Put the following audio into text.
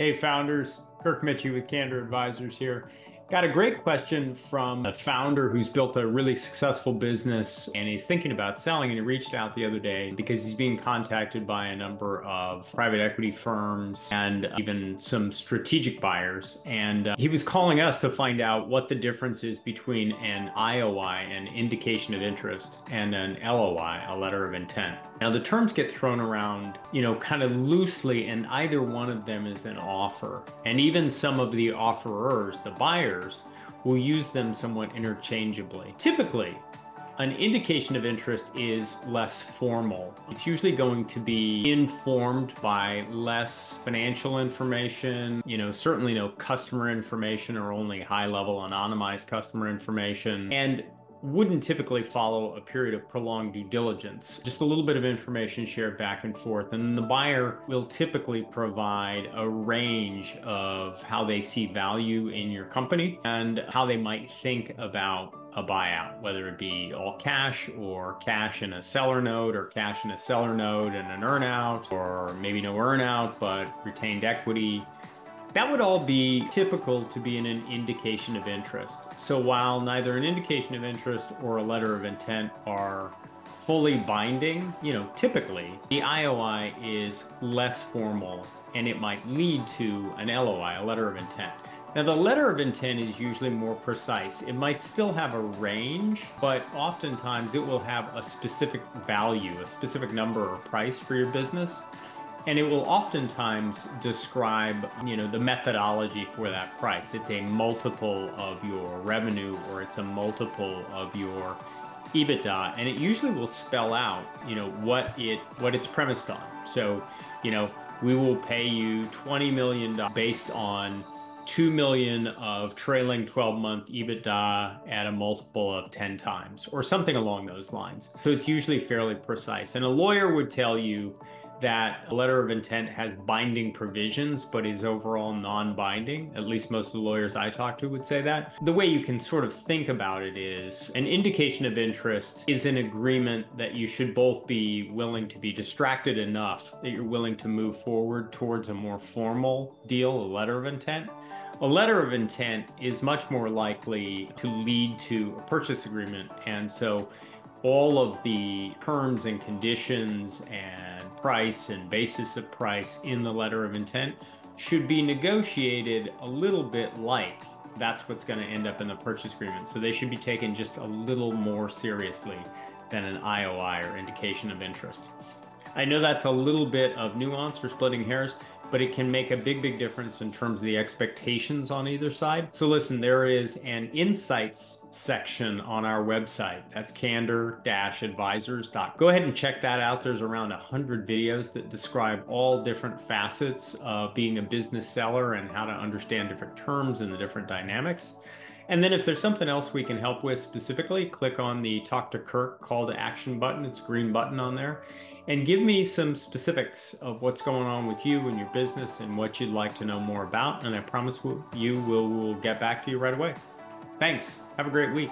Hey, founders. Kirk Mitchie with Candor Advisors here. Got a great question from a founder who's built a really successful business and he's thinking about selling. And he reached out the other day because he's being contacted by a number of private equity firms and even some strategic buyers. And uh, he was calling us to find out what the difference is between an IOI, an indication of interest, and an LOI, a letter of intent. Now, the terms get thrown around, you know, kind of loosely, and either one of them is an offer. And even some of the offerers, the buyers, will use them somewhat interchangeably. Typically, an indication of interest is less formal. It's usually going to be informed by less financial information, you know, certainly no customer information or only high level anonymized customer information. And wouldn't typically follow a period of prolonged due diligence. Just a little bit of information shared back and forth. And the buyer will typically provide a range of how they see value in your company and how they might think about a buyout, whether it be all cash or cash in a seller note or cash in a seller note and an earnout, or maybe no earnout, but retained equity that would all be typical to be in an indication of interest. So while neither an indication of interest or a letter of intent are fully binding, you know, typically the IOI is less formal and it might lead to an LOI, a letter of intent. Now, the letter of intent is usually more precise. It might still have a range, but oftentimes it will have a specific value, a specific number or price for your business and it will oftentimes describe you know the methodology for that price it's a multiple of your revenue or it's a multiple of your ebitda and it usually will spell out you know what it what it's premised on so you know we will pay you 20 million based on 2 million of trailing 12 month EBITDA at a multiple of 10 times or something along those lines. So it's usually fairly precise. And a lawyer would tell you that a letter of intent has binding provisions but is overall non-binding. At least most of the lawyers i talk to would say that. The way you can sort of think about it is an indication of interest is an agreement that you should both be willing to be distracted enough that you're willing to move forward towards a more formal deal a letter of intent. A letter of intent is much more likely to lead to a purchase agreement and so all of the terms and conditions and price and basis of price in the letter of intent should be negotiated a little bit like that's what's going to end up in the purchase agreement. So they should be taken just a little more seriously than an IOI or indication of interest. I know that's a little bit of nuance for splitting hairs, but it can make a big, big difference in terms of the expectations on either side. So listen, there is an insights section on our website. That's candor-advisors. Go ahead and check that out. There's around 100 videos that describe all different facets of being a business seller and how to understand different terms and the different dynamics. And then if there's something else we can help with specifically, click on the Talk to Kirk call to action button. It's a green button on there. And give me some specifics of what's going on with you and your business and what you'd like to know more about. And I promise you we'll, we'll get back to you right away. Thanks. Have a great week.